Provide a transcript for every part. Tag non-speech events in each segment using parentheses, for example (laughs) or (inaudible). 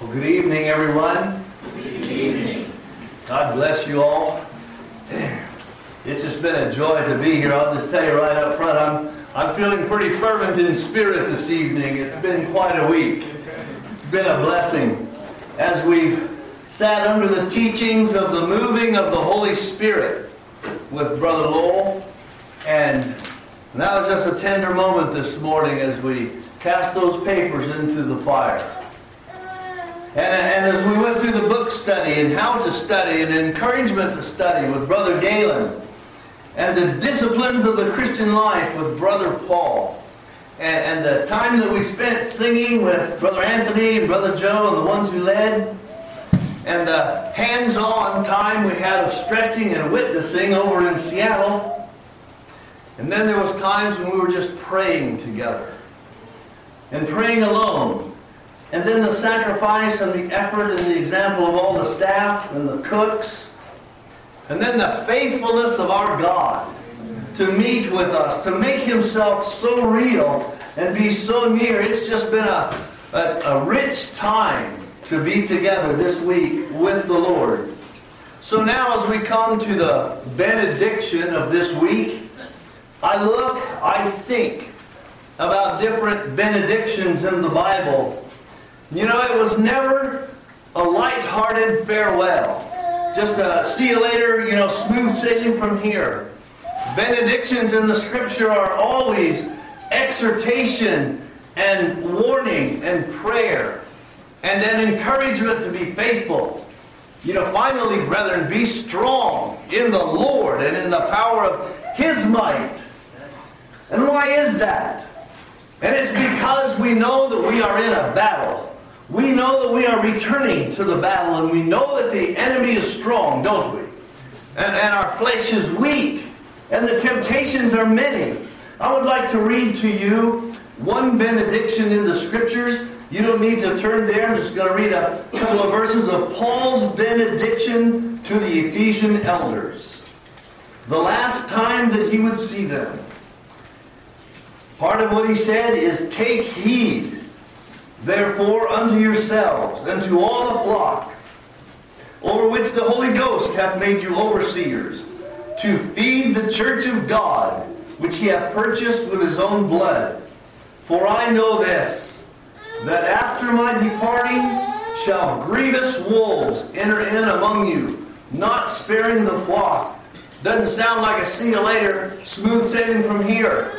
Well, good evening, everyone. Good evening. God bless you all. It's just been a joy to be here. I'll just tell you right up front, I'm, I'm feeling pretty fervent in spirit this evening. It's been quite a week. It's been a blessing as we've sat under the teachings of the moving of the Holy Spirit with Brother Lowell. And that was just a tender moment this morning as we cast those papers into the fire. And, uh, and as we went through the book study and how to study and encouragement to study with Brother Galen, and the disciplines of the Christian life with Brother Paul, and, and the time that we spent singing with Brother Anthony and Brother Joe and the ones who led, and the hands on time we had of stretching and witnessing over in Seattle. And then there was times when we were just praying together and praying alone and then the sacrifice and the effort and the example of all the staff and the cooks. And then the faithfulness of our God to meet with us, to make himself so real and be so near. It's just been a, a, a rich time to be together this week with the Lord. So now, as we come to the benediction of this week, I look, I think about different benedictions in the Bible you know, it was never a light-hearted farewell. Just a see you later, you know, smooth sailing from here. Benedictions in the scripture are always exhortation and warning and prayer and an encouragement to be faithful. You know, finally, brethren, be strong in the Lord and in the power of His might. And why is that? And it's because we know that we are in a battle. We know that we are returning to the battle, and we know that the enemy is strong, don't we? And, and our flesh is weak, and the temptations are many. I would like to read to you one benediction in the scriptures. You don't need to turn there. I'm just going to read a couple of verses of Paul's benediction to the Ephesian elders. The last time that he would see them. Part of what he said is take heed Therefore, unto yourselves and to all the flock, over which the Holy Ghost hath made you overseers, to feed the church of God, which he hath purchased with his own blood. For I know this, that after my departing shall grievous wolves enter in among you, not sparing the flock. Doesn't sound like a see you later, smooth sailing from here.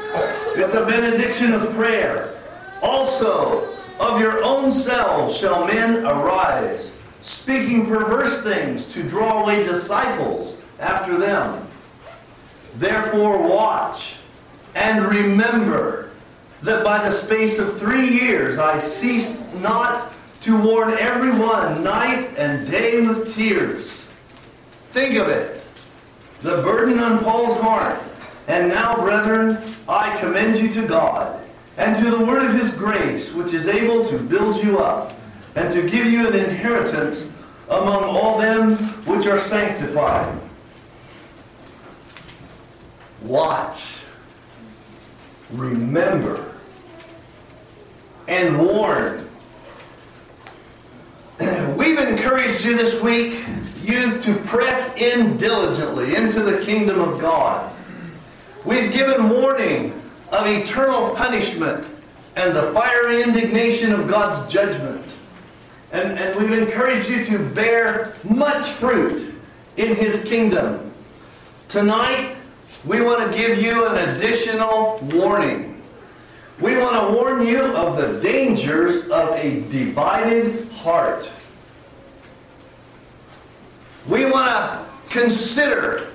It's a benediction of prayer. Also, of your own selves shall men arise, speaking perverse things to draw away disciples after them. Therefore, watch and remember that by the space of three years I ceased not to warn everyone night and day with tears. Think of it. The burden on Paul's heart. And now, brethren, I commend you to God and to the word of his grace, which is able to build you up and to give you an inheritance among all them which are sanctified. Watch, remember, and warn. (clears throat) We've encouraged you this week, youth, to press in diligently into the kingdom of God. We've given warning of eternal punishment and the fiery indignation of God's judgment. And, and we've encouraged you to bear much fruit in His kingdom. Tonight, we want to give you an additional warning. We want to warn you of the dangers of a divided heart. We want to consider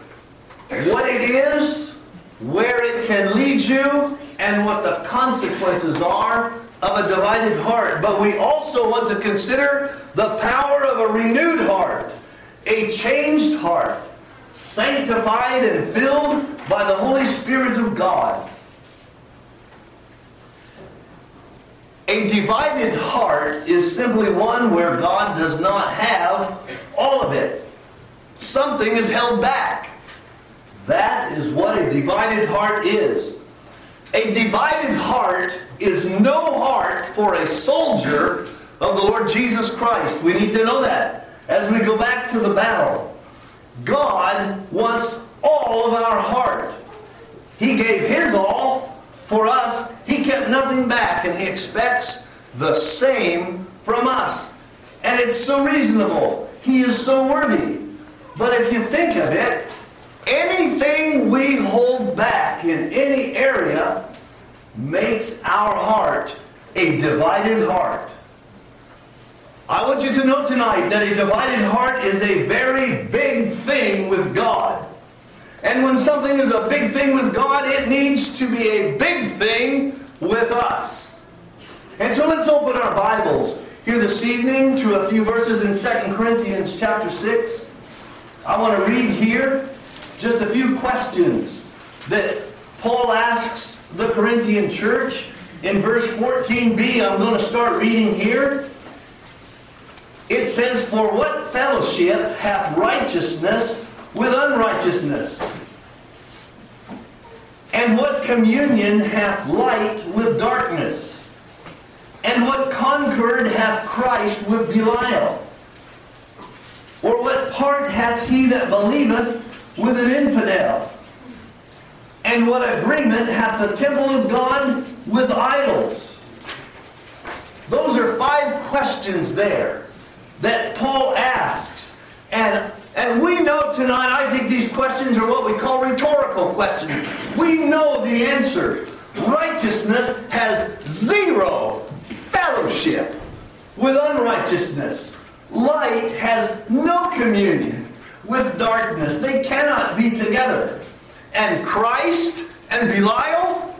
what it is where it can lead you, and what the consequences are of a divided heart. But we also want to consider the power of a renewed heart, a changed heart, sanctified and filled by the Holy Spirit of God. A divided heart is simply one where God does not have all of it. Something is held back. That is what a divided heart is. A divided heart is no heart for a soldier of the Lord Jesus Christ. We need to know that as we go back to the battle. God wants all of our heart. He gave His all for us. He kept nothing back, and He expects the same from us. And it's so reasonable. He is so worthy. But if you think of it, anything we hold back in any area makes our heart a divided heart. I want you to know tonight that a divided heart is a very big thing with God. And when something is a big thing with God, it needs to be a big thing with us. And so let's open our Bibles here this evening to a few verses in 2 Corinthians chapter 6. I want to read here just a few questions that Paul asks the Corinthian church. In verse 14b, I'm going to start reading here. It says, For what fellowship hath righteousness with unrighteousness? And what communion hath light with darkness? And what concord hath Christ with Belial? Or what part hath he that believeth with an infidel? And what agreement hath the temple of God with idols? Those are five questions there that Paul asks. And, and we know tonight, I think these questions are what we call rhetorical questions. We know the answer. Righteousness has zero fellowship with unrighteousness. Light has no communion with darkness. They cannot be together. And Christ and Belial,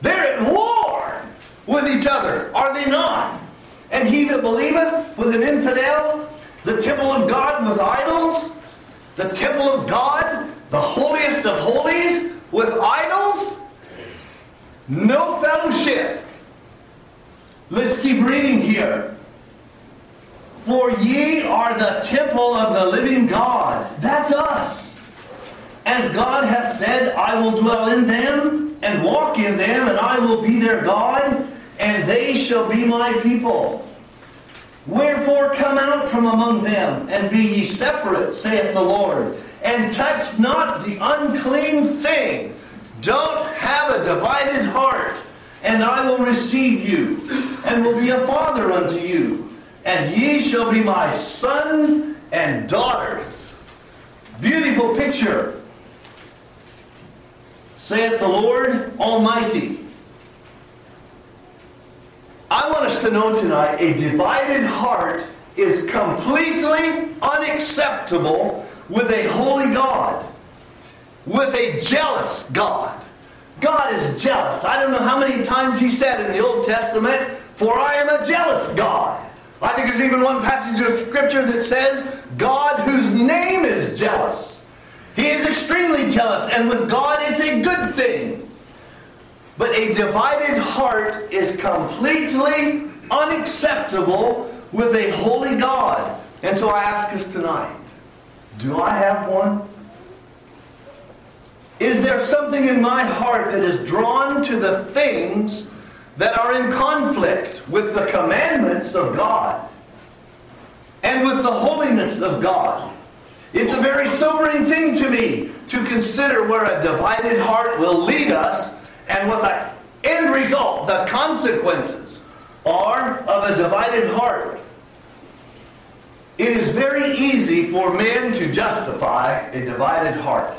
they're at war with each other, are they not? And he that believeth with an infidel, the temple of God with idols, the temple of God, the holiest of holies, with idols, no fellowship. Let's keep reading here. For ye are the temple of the living God. That's us. As God hath said, I will dwell in them and walk in them, and I will be their God, and they shall be my people. Wherefore come out from among them, and be ye separate, saith the Lord, and touch not the unclean thing. Don't have a divided heart, and I will receive you, and will be a father unto you, and ye shall be my sons and daughters. Beautiful picture, saith the Lord Almighty. I want us to know tonight a divided heart is completely unacceptable with a holy God, with a jealous God. God is jealous. I don't know how many times he said in the Old Testament, For I am a jealous God. I think there's even one passage of Scripture that says, God whose name is jealous. He is extremely jealous, and with God it's a good thing. But a divided heart is completely unacceptable with a holy God. And so I ask us tonight do I have one? Is there something in my heart that is drawn to the things that are in conflict with the commandments of God and with the holiness of God? It's a very sobering thing to me to consider where a divided heart will lead us and what the end result, the consequences, are of a divided heart. It is very easy for men to justify a divided heart.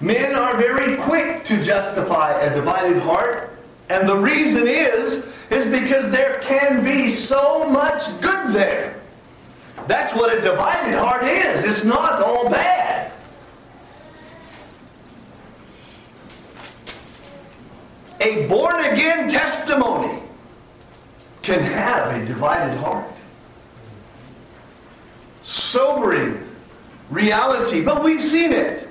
Men are very quick to justify a divided heart, and the reason is is because there can be so much good there. That's what a divided heart is. It's not all bad. A born again testimony can have a divided heart. Sobering reality, but we've seen it.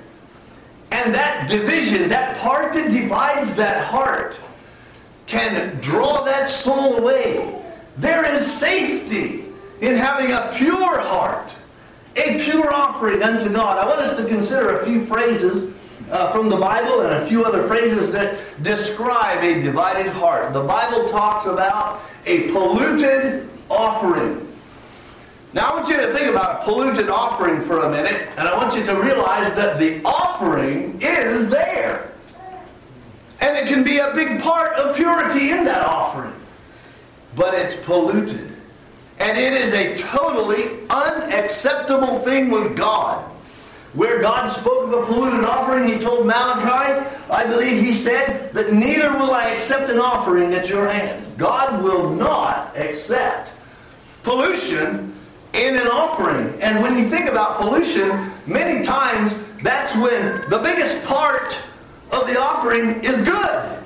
And that division, that part that divides that heart, can draw that soul away. There is safety in having a pure heart, a pure offering unto God. I want us to consider a few phrases uh, from the Bible and a few other phrases that describe a divided heart. The Bible talks about a polluted offering. Now, I want you to think about a polluted offering for a minute, and I want you to realize that the offering is there. And it can be a big part of purity in that offering. But it's polluted. And it is a totally unacceptable thing with God. Where God spoke of a polluted offering, he told Malachi, I believe he said, that neither will I accept an offering at your hand. God will not accept pollution in an offering. And when you think about pollution, many times that's when the biggest part of the offering is good.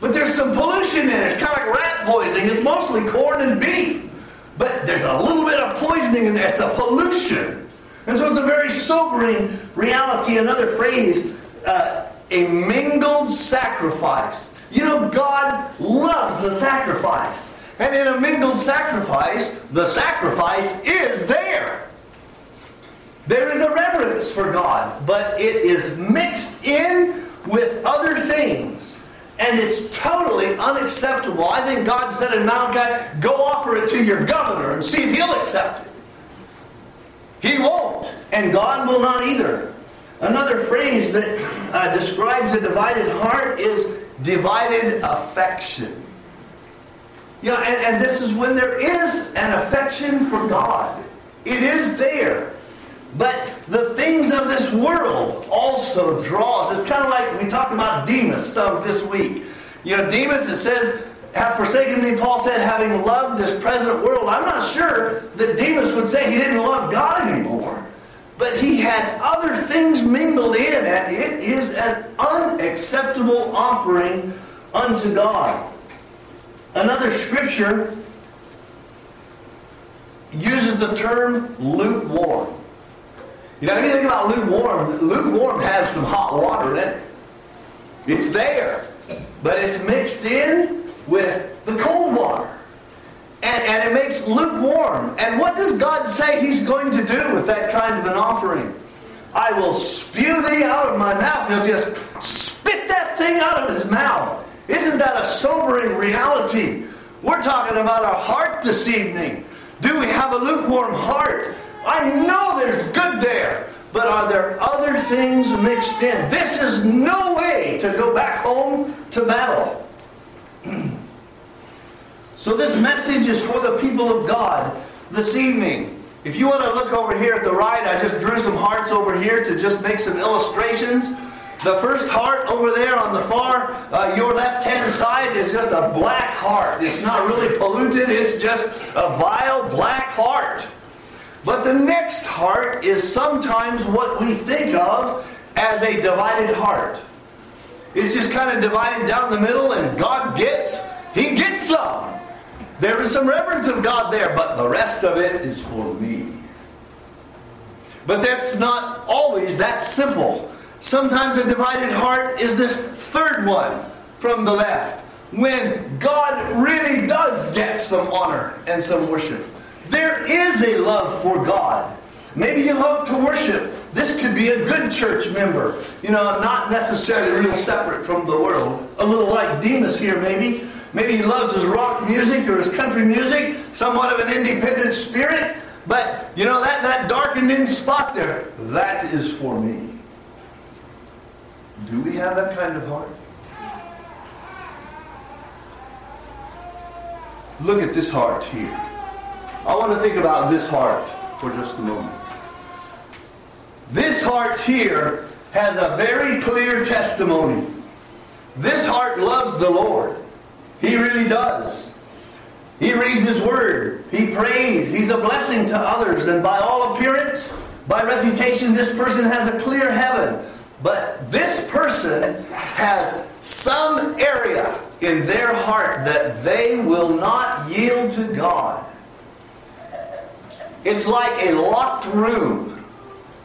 But there's some pollution in it. It's kind of like rat poisoning. It's mostly corn and beef. But there's a little bit of poisoning in there. It's a pollution. And so it's a very sobering reality. Another phrase, uh, a mingled sacrifice. You know, God loves the sacrifice. And in a mingled sacrifice, the sacrifice is there. There is a reverence for God, but it is mixed in with other things. And it's totally unacceptable. I think God said in Malachi, go offer it to your governor and see if he'll accept it. He won't, and God will not either. Another phrase that uh, describes a divided heart is divided affection. Know, and, and this is when there is an affection for God. It is there. But the things of this world also draws. It's kind of like we talked about Demas some this week. You know, Demas, it says, have forsaken me, Paul said, having loved this present world. I'm not sure that Demas would say he didn't love God anymore. But he had other things mingled in, and it is an unacceptable offering unto God. Another scripture uses the term lukewarm. You know, anything about lukewarm, lukewarm has some hot water in it. It's there, but it's mixed in with the cold water. And, and it makes lukewarm. And what does God say He's going to do with that kind of an offering? I will spew thee out of my mouth. He'll just spit that thing out of his mouth. Isn't that a sobering reality? We're talking about our heart this evening. Do we have a lukewarm heart? I know there's good there, but are there other things mixed in? This is no way to go back home to battle. (clears throat) so, this message is for the people of God this evening. If you want to look over here at the right, I just drew some hearts over here to just make some illustrations. The first heart over there on the far, uh, your left hand side is just a black heart. It's not really polluted, it's just a vile black heart. But the next heart is sometimes what we think of as a divided heart. It's just kind of divided down the middle, and God gets, He gets some. There is some reverence of God there, but the rest of it is for me. But that's not always that simple. Sometimes a divided heart is this third one from the left, when God really does get some honor and some worship. There is a love for God. Maybe you love to worship. This could be a good church member, you know, not necessarily real separate from the world. A little like Demas here, maybe. Maybe he loves his rock music or his country music, somewhat of an independent spirit. But, you know, that, that darkened in spot there, that is for me. Do we have that kind of heart? Look at this heart here. I want to think about this heart for just a moment. This heart here has a very clear testimony. This heart loves the Lord. He really does. He reads His Word. He prays. He's a blessing to others. And by all appearance, by reputation, this person has a clear heaven. But this person has some area in their heart that they will not yield to God. It's like a locked room.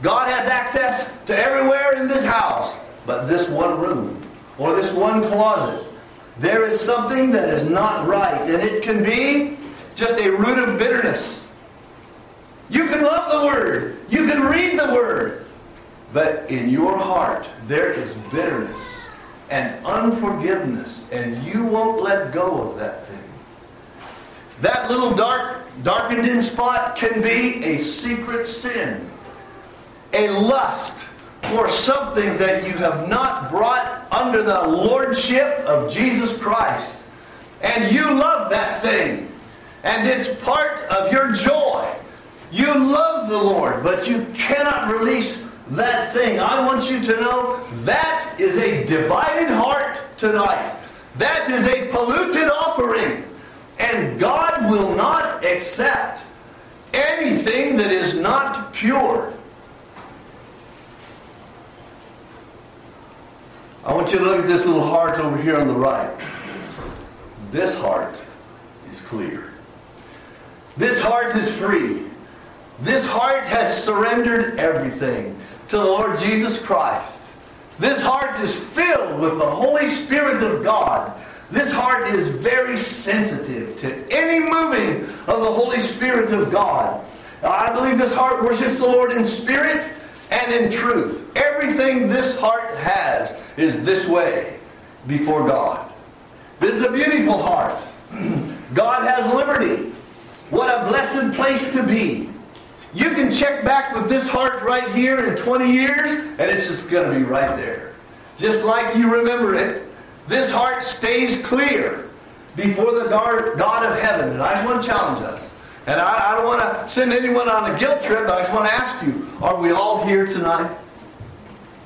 God has access to everywhere in this house, but this one room or this one closet. There is something that is not right, and it can be just a root of bitterness. You can love the Word, you can read the Word, but in your heart, there is bitterness and unforgiveness, and you won't let go of that thing. That little dark darkened in spot can be a secret sin, a lust for something that you have not brought under the lordship of Jesus Christ. And you love that thing, and it's part of your joy. You love the Lord, but you cannot release that thing. I want you to know that is a divided heart tonight. That is a polluted offering. And God will not accept anything that is not pure. I want you to look at this little heart over here on the right. This heart is clear. This heart is free. This heart has surrendered everything to the Lord Jesus Christ. This heart is filled with the Holy Spirit of God. This heart is very sensitive to any moving of the Holy Spirit of God. I believe this heart worships the Lord in spirit and in truth. Everything this heart has is this way before God. This is a beautiful heart. (clears throat) God has liberty. What a blessed place to be. You can check back with this heart right here in 20 years, and it's just going to be right there. Just like you remember it. This heart stays clear before the God of heaven. And I just want to challenge us. And I, I don't want to send anyone on a guilt trip, but I just want to ask you are we all here tonight?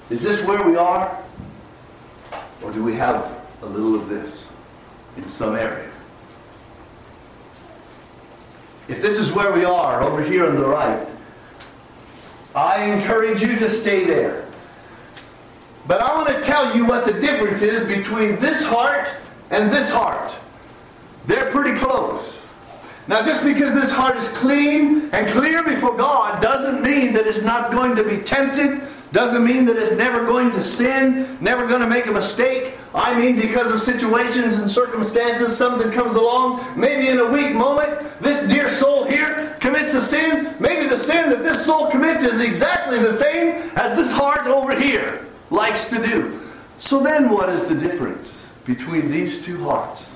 Is this where we are? Or do we have a little of this in some area? If this is where we are, over here on the right, I encourage you to stay there. But I want to tell you what the difference is between this heart and this heart. They're pretty close. Now, just because this heart is clean and clear before God doesn't mean that it's not going to be tempted, doesn't mean that it's never going to sin, never going to make a mistake. I mean, because of situations and circumstances, something comes along, maybe in a weak moment, this dear soul here commits a sin. Maybe the sin that this soul commits is exactly the same as this heart over here likes to do. So then, what is the difference between these two hearts?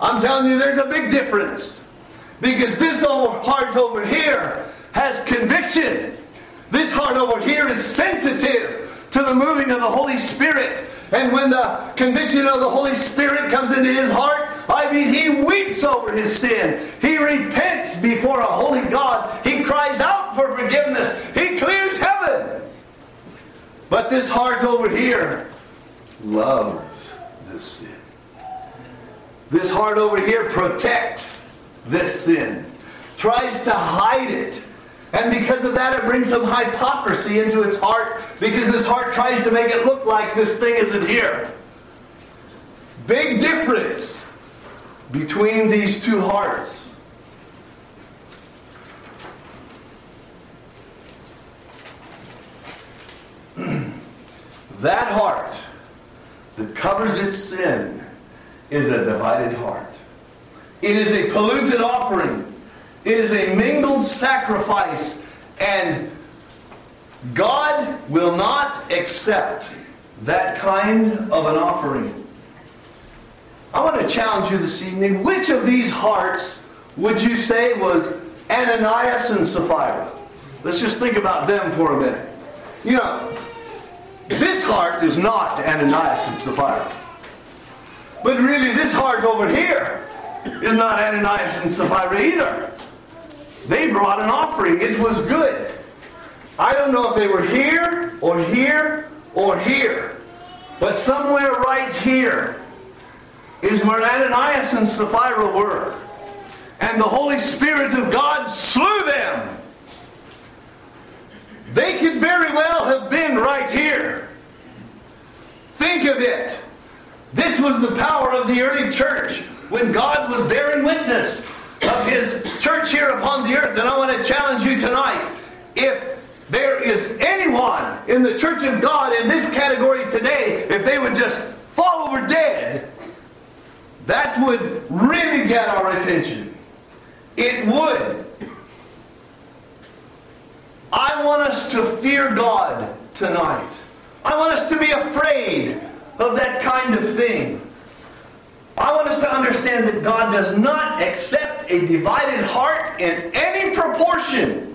I'm telling you, there's a big difference. Because this heart over here has conviction. This heart over here is sensitive to the moving of the Holy Spirit. And when the conviction of the Holy Spirit comes into his heart, I mean, he weeps over his sin. He repents before a holy God. He cries out for forgiveness. He clears heaven. But this heart over here loves this sin. This heart over here protects this sin, tries to hide it. And because of that, it brings some hypocrisy into its heart because this heart tries to make it look like this thing isn't here. Big difference between these two hearts. (clears throat) that heart that covers its sin is a divided heart. It is a polluted offering. It is a mingled sacrifice. And God will not accept that kind of an offering. I want to challenge you this evening. Which of these hearts would you say was Ananias and Sapphira? Let's just think about them for a minute. You know, this heart is not Ananias and Sapphira. But really, this heart over here is not Ananias and Sapphira either. They brought an offering. It was good. I don't know if they were here or here or here. But somewhere right here is where Ananias and Sapphira were. And the Holy Spirit of God slew them. They could very well have been right here. Think of it. This was the power of the early church when God was bearing witness of his church here upon the earth. And I want to challenge you tonight. If there is anyone in the church of God in this category today, if they would just fall over dead, that would really get our attention. It would. I want us to fear God tonight. I want us to be afraid of that kind of thing. I want us to understand that God does not accept a divided heart in any proportion.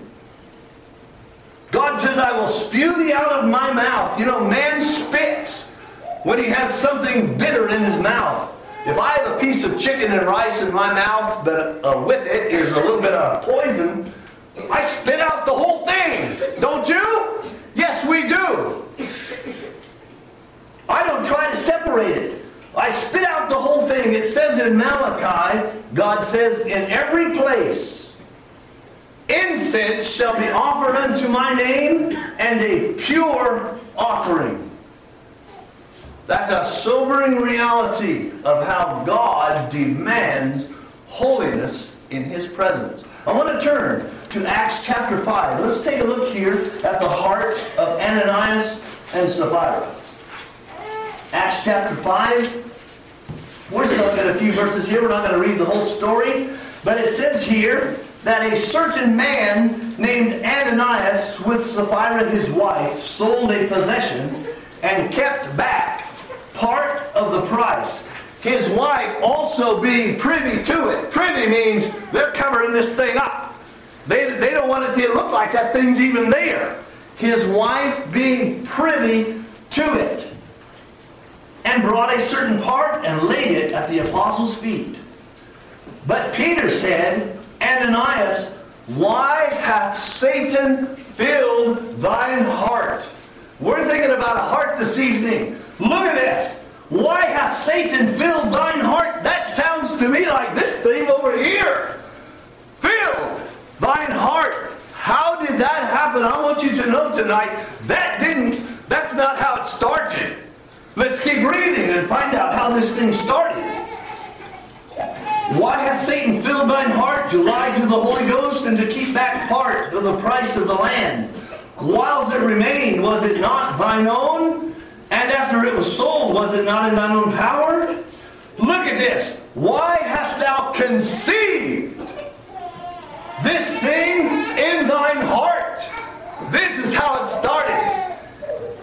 God says, I will spew thee out of my mouth. You know, man spits when he has something bitter in his mouth. If I have a piece of chicken and rice in my mouth, but uh, with it is a little bit of poison, I spit out the whole thing. Don't you? Yes, we do. I don't try to separate it. I spit out the whole thing. It says in Malachi, God says, in every place, incense shall be offered unto my name, and a pure offering. That's a sobering reality of how God demands holiness in His presence. I want to turn to Acts chapter 5. Let's take a look here at the heart of Ananias and Sapphira. Acts chapter 5. We're just looking at a few verses here. We're not going to read the whole story. But it says here that a certain man named Ananias with Sapphira his wife sold a possession and kept back part of the price. His wife also being privy to it. Privy means they're covering this thing up. They, they don't want it to look like that thing's even there. His wife being privy to it and brought a certain part and laid it at the apostles' feet. But Peter said, Ananias, why hath Satan filled thine heart? We're thinking about a heart this evening. Look at this. Why hath Satan filled thine heart? That sounds to me like this thing over here. Filled thine heart. How did that happen? I want you to know tonight that didn't, that's not how it started. Let's keep reading and find out how this thing started. Why hath Satan filled thine heart to lie to the Holy Ghost and to keep back part of the price of the land? Whilst it remained, was it not thine own? And after it was sold, was it not in thine own power? Look at this. Why hast thou conceived this thing in thine heart? This is how it started.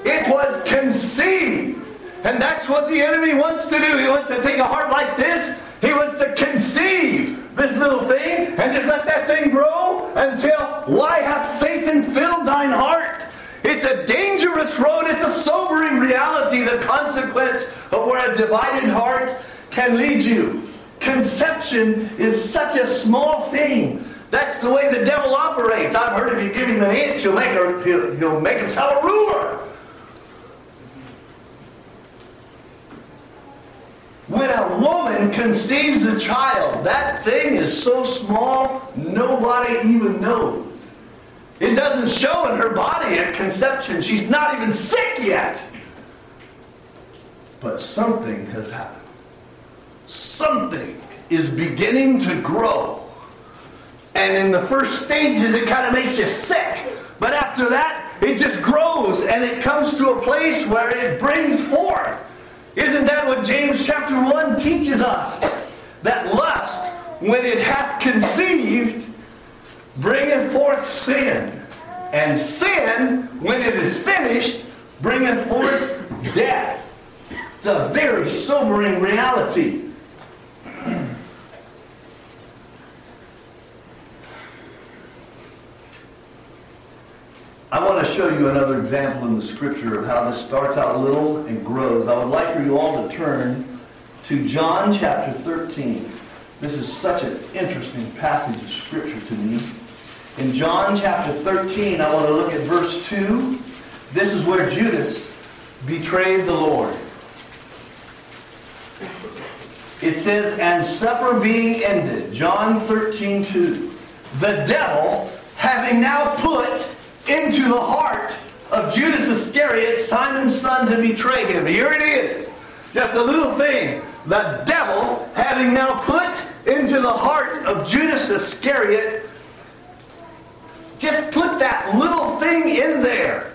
It was conceived. And that's what the enemy wants to do. He wants to take a heart like this. He wants to conceive this little thing and just let that thing grow until why hath Satan filled thine heart? It's a dangerous road. It's a sobering reality, the consequence of where a divided heart can lead you. Conception is such a small thing. That's the way the devil operates. I've heard if you give him an inch, he'll make, her, he'll, he'll make himself a ruler. When a woman conceives a child, that thing is so small, nobody even knows. It doesn't show in her body at conception. She's not even sick yet. But something has happened. Something is beginning to grow. And in the first stages, it kind of makes you sick. But after that, it just grows and it comes to a place where it brings forth isn't that what James chapter 1 teaches us? That lust, when it hath conceived, bringeth forth sin. And sin, when it is finished, bringeth forth death. It's a very sobering reality. I want to show you another example in the scripture of how this starts out little and grows. I would like for you all to turn to John chapter 13. This is such an interesting passage of scripture to me. In John chapter 13, I want to look at verse 2. This is where Judas betrayed the Lord. It says, And supper being ended, John 13, 2. The devil, having now put into the heart of Judas Iscariot, Simon's son, to betray him. Here it is. Just a little thing. The devil, having now put into the heart of Judas Iscariot, just put that little thing in there.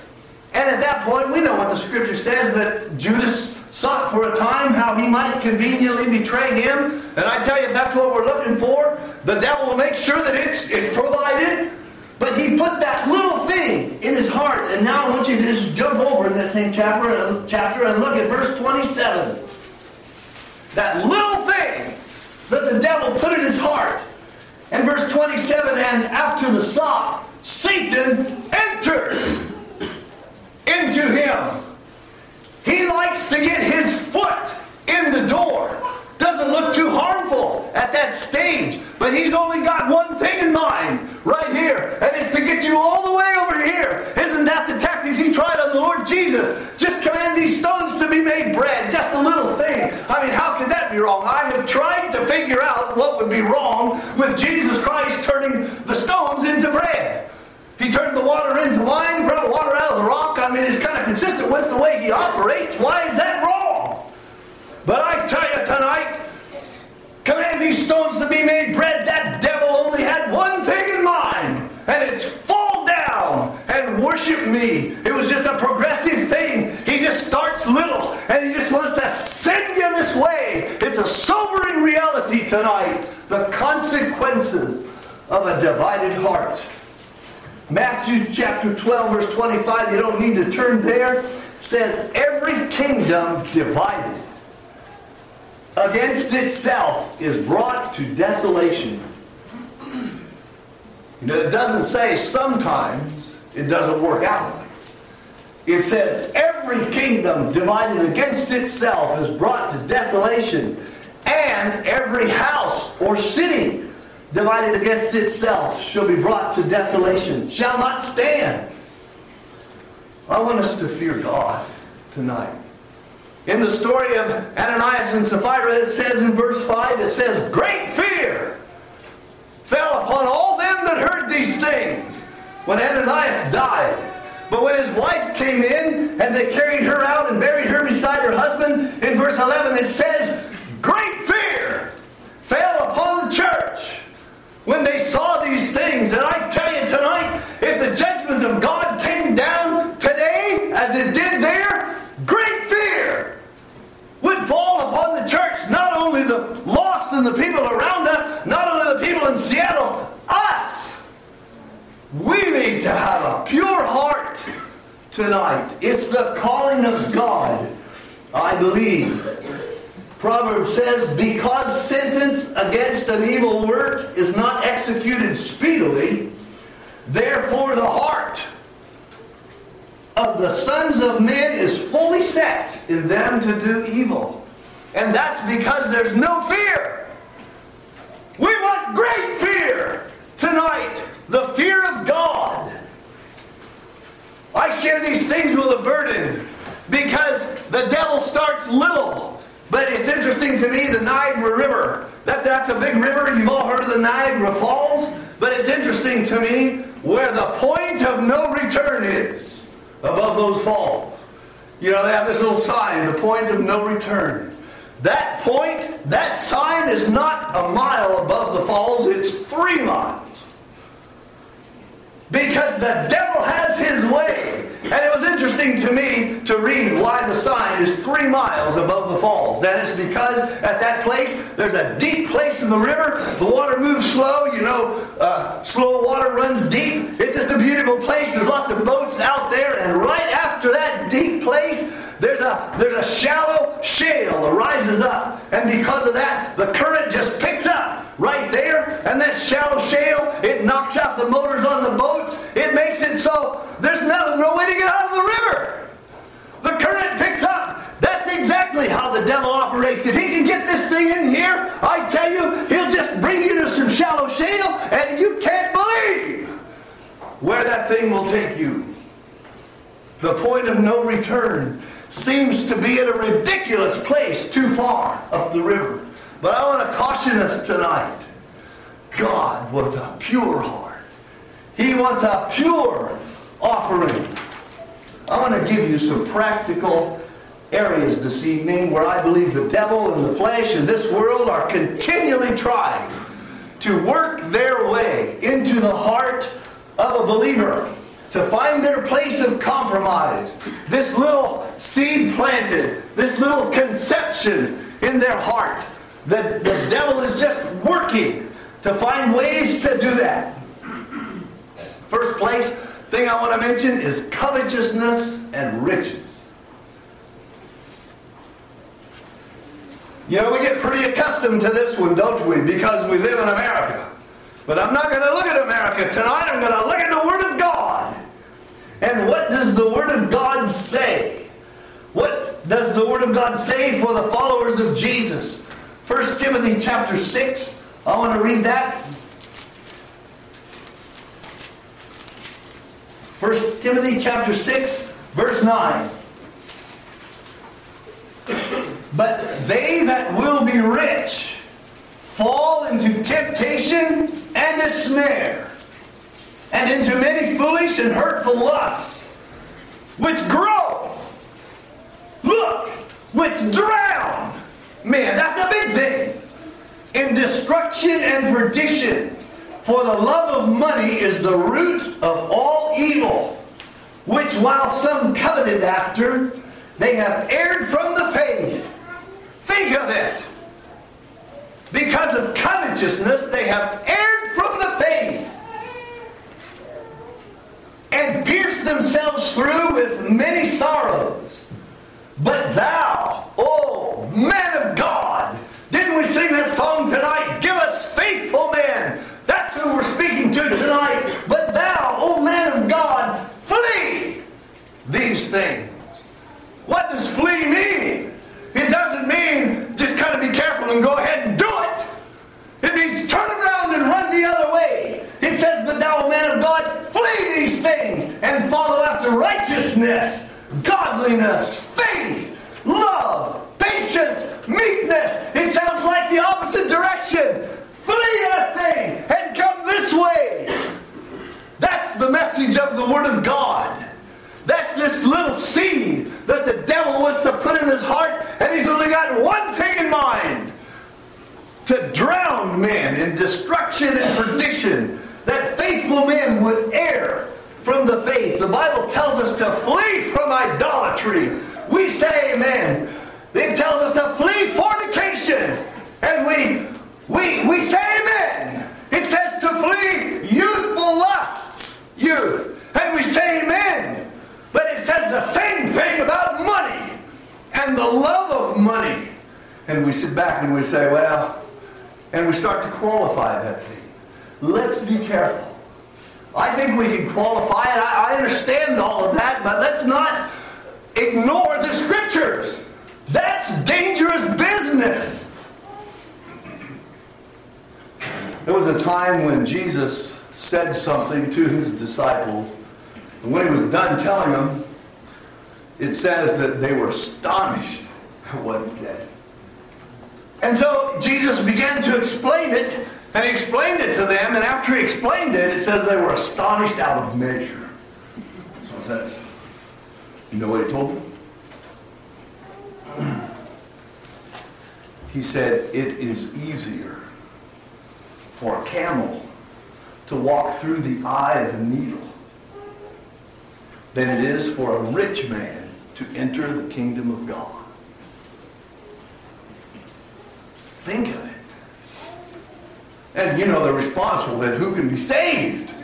And at that point, we know what the scripture says that Judas sought for a time how he might conveniently betray him. And I tell you, if that's what we're looking for, the devil will make sure that it's, it's provided but he put that little thing in his heart. And now I want you to just jump over in that same chapter, chapter and look at verse 27. That little thing that the devil put in his heart. And verse 27 And after the sop, Satan entered into him. He likes to get his foot in the door. Doesn't look too harmful at that stage, but he's only got one thing in mind right here, and it's to get you all the way over here. Isn't that the tactics he tried on the Lord Jesus? Just command these stones to be made bread, just a little thing. I mean, how could that be wrong? I have tried to figure out what would be wrong with Jesus Christ turning the stones into bread. He turned the water into wine, brought water out of the rock. I mean, it's kind of consistent with the way he operates. Why is that wrong? But I tell you tonight, command these stones to be made bread. That devil only had one thing in mind, and it's fall down and worship me. It was just a progressive thing. He just starts little, and he just wants to send you this way. It's a sobering reality tonight. The consequences of a divided heart. Matthew chapter 12, verse 25, you don't need to turn there, says, Every kingdom divided against itself is brought to desolation. You know, it doesn't say sometimes it doesn't work out. It says every kingdom divided against itself is brought to desolation, and every house or city divided against itself shall be brought to desolation, shall not stand. I want us to fear God tonight. In the story of Ananias and Sapphira, it says in verse 5, it says, Great fear fell upon all them that heard these things when Ananias died. But when his wife came in and they carried her out and buried her beside her husband, in verse 11 it says, Great fear fell upon the church when they saw these things. And I tell you tonight, if the judgment of God came down today as it did there, great fear would fall upon the church. Not only the lost and the people around us, not only the people in Seattle, us. We need to have a pure heart tonight. It's the calling of God, I believe. Proverbs says, Because sentence against an evil work is not executed speedily, therefore the heart of the sons of men is fully set in them to do evil. And that's because there's no fear. We want great fear tonight the fear of God. I share these things with a burden because the devil starts little. But it's interesting to me the Niagara River. That, that's a big river. You've all heard of the Niagara Falls. But it's interesting to me where the point of no return is above those falls. You know, they have this little sign, the point of no return. That point, that sign is not a mile above the falls, it's three miles. Because the devil has his way. And it was interesting to me to read why the sign is three miles above the falls. That is because at that place, there's a deep place in the river. The water moves slow. You know, uh, slow water runs deep. It's just a beautiful place. There's lots of boats out there. And right after that deep place, there's a, there's a shallow shale that rises up. And because of that, the current just picks up right there. And that shallow shale, it knocks out the motors on the boats. It makes it so there's no, no way to get out of the river. The current picks up. That's exactly how the devil operates. If he can get this thing in here, I tell you, he'll just bring you to some shallow shale, and you can't believe where that thing will take you. The point of no return seems to be at a ridiculous place too far up the river. But I want to caution us tonight. God wants a pure heart. He wants a pure offering. I want to give you some practical areas this evening where I believe the devil and the flesh and this world are continually trying to work their way into the heart of a believer to find their place of compromise. This little seed planted, this little conception in their heart. The, the devil is just working to find ways to do that. First place, thing I want to mention is covetousness and riches. You know, we get pretty accustomed to this one, don't we? Because we live in America. But I'm not going to look at America tonight. I'm going to look at the Word of God. And what does the Word of God say? What does the Word of God say for the followers of Jesus? 1 Timothy chapter 6. I want to read that. 1 Timothy chapter 6, verse 9. But they that will be rich fall into temptation and a snare, and into many foolish and hurtful lusts, which grow, look, which drown. Man, that's a big thing. In destruction and perdition. For the love of money is the root of all evil, which while some coveted after, they have erred from the faith. Think of it. Because of covetousness, they have erred from the faith and pierced themselves through with many sorrows. But thou, oh man of God, didn't we sing that song tonight? Give us faithful men. That's who we're speaking to tonight. But thou, oh man of God, flee these things. What does flee mean? It doesn't mean just kind of be careful and go ahead and do it. It means turn around and run the other way. It says, But thou, man of God, flee these things and follow after righteousness, godliness, faith, love, patience, meekness. It sounds like the opposite direction. Flee that thing and come this way. That's the message of the Word of God. That's this little seed that the devil wants to put in his heart, and he's only got one thing in mind to drown men in destruction and perdition, that faithful men would err from the faith. The Bible tells us to flee from idolatry. We say amen. It tells us to flee fornication. And we we we say amen. It says to flee youthful lusts. Youth. And we say amen. But it says the same thing about money and the love of money. And we sit back and we say, well, and we start to qualify that thing. Let's be careful. I think we can qualify it. I, I understand all of that, but let's not ignore the scriptures. That's dangerous business. There was a time when Jesus said something to his disciples, and when he was done telling them, it says that they were astonished at what he said. And so Jesus began to explain it, and he explained it to them, and after he explained it, it says they were astonished out of measure. So it says, you know what he told them? (clears throat) He said, it is easier for a camel to walk through the eye of a needle than it is for a rich man to enter the kingdom of God. Think of it. And you know the response, well, then who can be saved?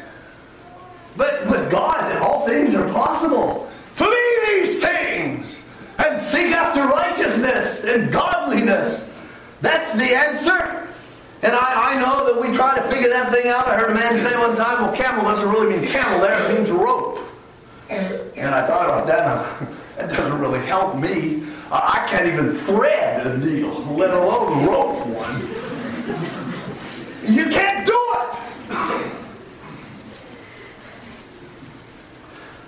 But with God, all things are possible. Flee these things and seek after righteousness and godliness. That's the answer. And I, I know that we try to figure that thing out. I heard a man say one time, well, camel doesn't really mean camel there, it means rope. And I thought about that, and (laughs) that doesn't really help me. I can't even thread a needle, let alone rope one. You can't do it.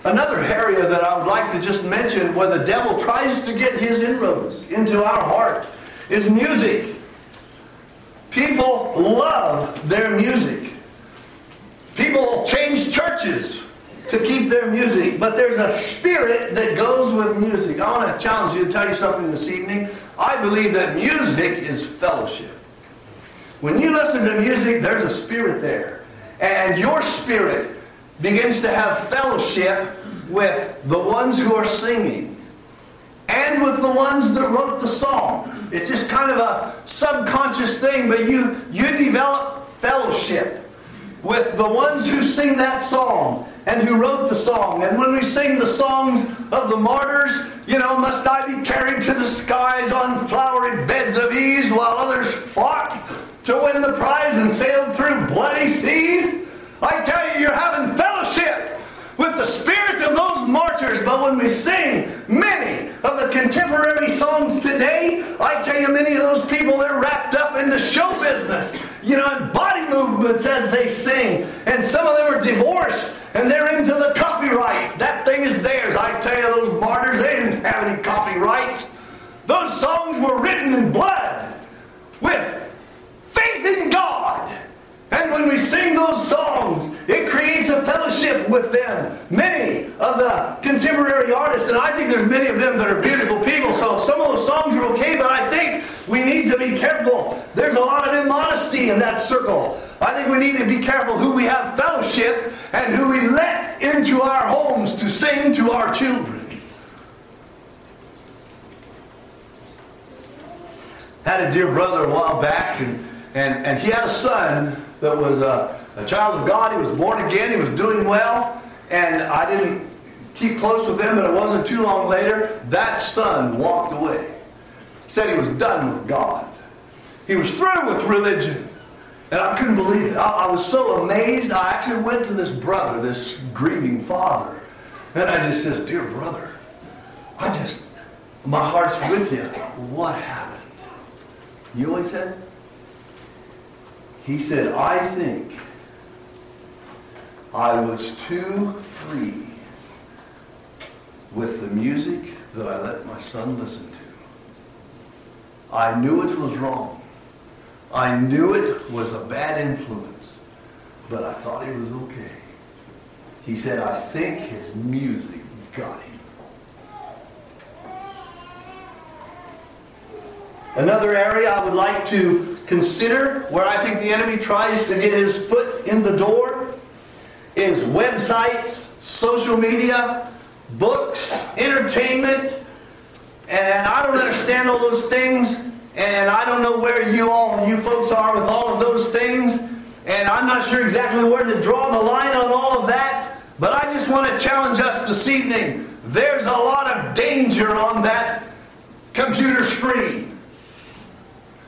Another area that I would like to just mention where the devil tries to get his inroads into our heart is music. People love their music. People change churches to keep their music, but there's a spirit that goes with music. I want to challenge you to tell you something this evening. I believe that music is fellowship. When you listen to music, there's a spirit there. And your spirit begins to have fellowship with the ones who are singing and with the ones that wrote the song. It's just kind of a subconscious thing, but you, you develop fellowship with the ones who sing that song and who wrote the song. And when we sing the songs of the martyrs, you know, must I be carried to the skies on flowery beds of ease while others fought to win the prize and sailed through bloody seas. I tell you, you're having fellowship with the spirit of those martyrs. But when we sing many of the contemporary songs today, I tell you, many of those people, they're wrapped up in the show business, you know, and body movements as they sing. And some of them are divorced and they're into the copyrights. That thing is theirs. I tell you, those martyrs, they didn't have any copyrights. Those songs were written in blood with in God. And when we sing those songs, it creates a fellowship with them. Many of the contemporary artists, and I think there's many of them that are beautiful people, so some of those songs are okay, but I think we need to be careful. There's a lot of immodesty in that circle. I think we need to be careful who we have fellowship and who we let into our homes to sing to our children. Had a dear brother a while back, and, and, and he had a son that was a, a child of God. He was born again. He was doing well. And I didn't keep close with him, but it wasn't too long later, that son walked away. He said he was done with God. He was through with religion. And I couldn't believe it. I, I was so amazed. I actually went to this brother, this grieving father. And I just says, Dear brother, I just, my heart's with you. What happened? You he said? He said, I think I was too free with the music that I let my son listen to. I knew it was wrong. I knew it was a bad influence, but I thought he was okay. He said, I think his music got him. Another area I would like to consider where I think the enemy tries to get his foot in the door is websites, social media, books, entertainment. And I don't understand all those things. And I don't know where you all, you folks are with all of those things. And I'm not sure exactly where to draw the line on all of that. But I just want to challenge us this evening. There's a lot of danger on that computer screen.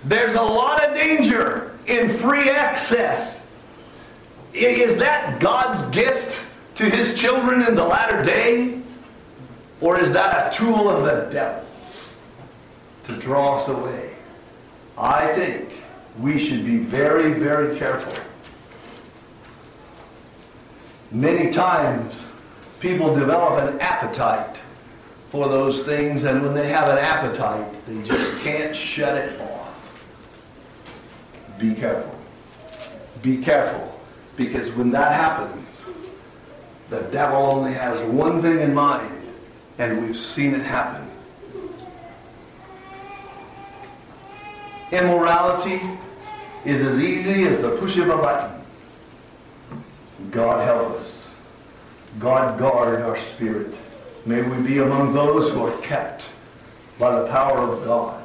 There's a lot of danger in free access. Is that God's gift to his children in the latter day? Or is that a tool of the devil to draw us away? I think we should be very, very careful. Many times, people develop an appetite for those things, and when they have an appetite, they just can't shut it off. Be careful. Be careful. Because when that happens, the devil only has one thing in mind, and we've seen it happen. Immorality is as easy as the push of a button. God help us. God guard our spirit. May we be among those who are kept by the power of God.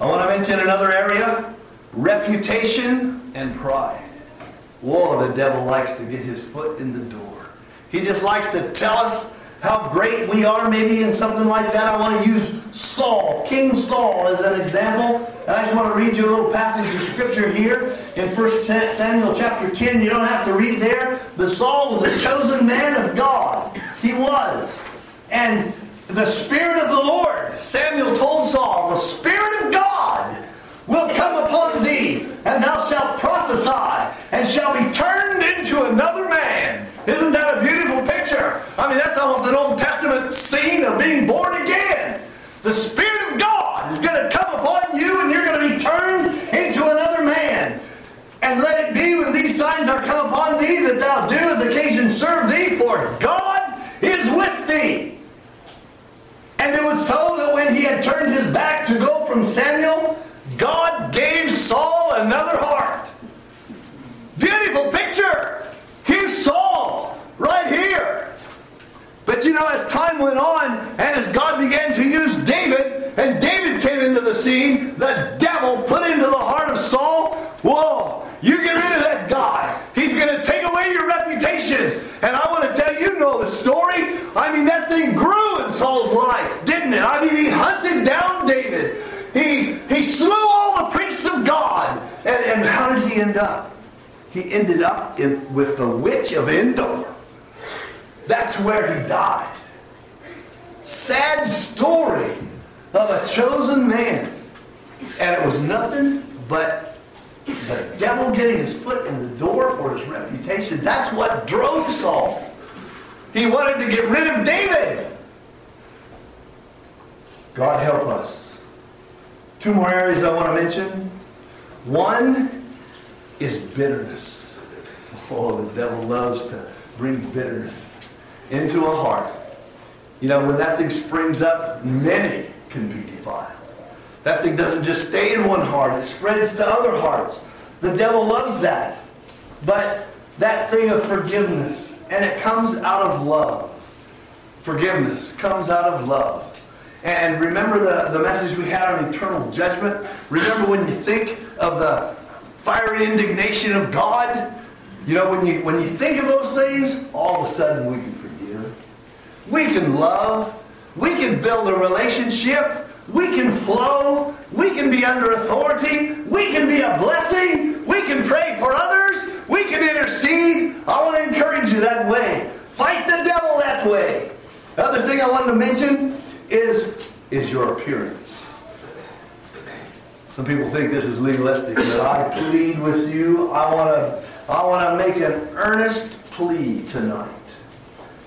I want to mention another area reputation, and pride. Whoa, the devil likes to get his foot in the door. He just likes to tell us how great we are, maybe in something like that. I want to use Saul, King Saul, as an example. And I just want to read you a little passage of scripture here in 1 Samuel chapter 10. You don't have to read there, but Saul was a chosen man of God. He was. And the Spirit of the Lord, Samuel told Saul, the Spirit of God will come upon thee, and thou shalt prophesy, and shall be turned into another man. Isn't that a beautiful picture? I mean, that's almost an Old Testament scene of being born again. The Spirit of God is going to come upon you, and you're going to be turned into another man. And let it be when these signs are come upon thee that thou do as occasion serve thee, for God is with thee. And it was so that when he had turned his back to go from Samuel, God gave Saul another heart. Beautiful picture. Here's Saul, right here. But you know, as time went on, and as God began to use David, and David came into the scene, the devil put into the heart of Saul, whoa, you get rid of that guy. He's going to take away your reputation. And I want to tell you, you know the story. I mean, that thing grew in Saul's life, didn't it? I mean, he hunted down David. He, he slew all the priests of God. And, and how did he end up? He ended up in, with the witch of Endor. That's where he died. Sad story of a chosen man. And it was nothing but the devil getting his foot in the door for his reputation. That's what drove Saul. He wanted to get rid of David. God help us. Two more areas I want to mention. One is bitterness. Oh, the devil loves to bring bitterness into a heart. You know, when that thing springs up, many can be defiled. That thing doesn't just stay in one heart, it spreads to other hearts. The devil loves that. But that thing of forgiveness, and it comes out of love. Forgiveness comes out of love. And remember the, the message we had on eternal judgment? Remember when you think of the fiery indignation of God? You know, when you, when you think of those things, all of a sudden we can forgive. We can love. We can build a relationship. We can flow. We can be under authority. We can be a blessing. We can pray for others. We can intercede. I want to encourage you that way. Fight the devil that way. Other thing I wanted to mention is, is your appearance. Some people think this is legalistic, but I plead with you. I want to I want to make an earnest plea tonight.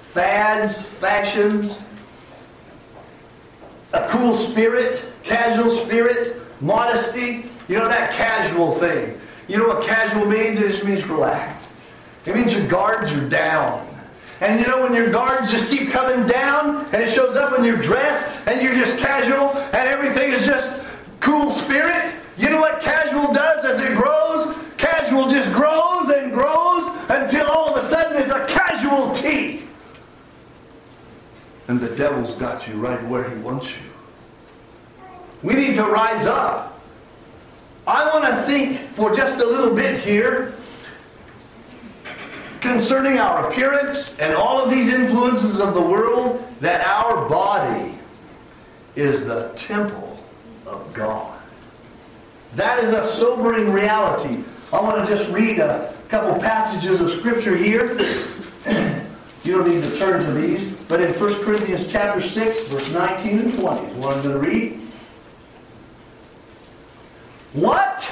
Fads, fashions, a cool spirit, casual spirit, modesty. You know that casual thing. You know what casual means? It just means relaxed. It means your guards are down. And you know when your guards just keep coming down and it shows up when you're dressed and you're just casual and everything is just cool spirit? You know what casual does as it grows? Casual just grows and grows until all of a sudden it's a casualty. And the devil's got you right where he wants you. We need to rise up. I want to think for just a little bit here concerning our appearance and all of these influences of the world that our body is the temple of God. That is a sobering reality. I want to just read a couple passages of scripture here. (clears throat) you don't need to turn to these, but in 1 Corinthians chapter 6, verse 19 and 20 is what I'm going to read. What?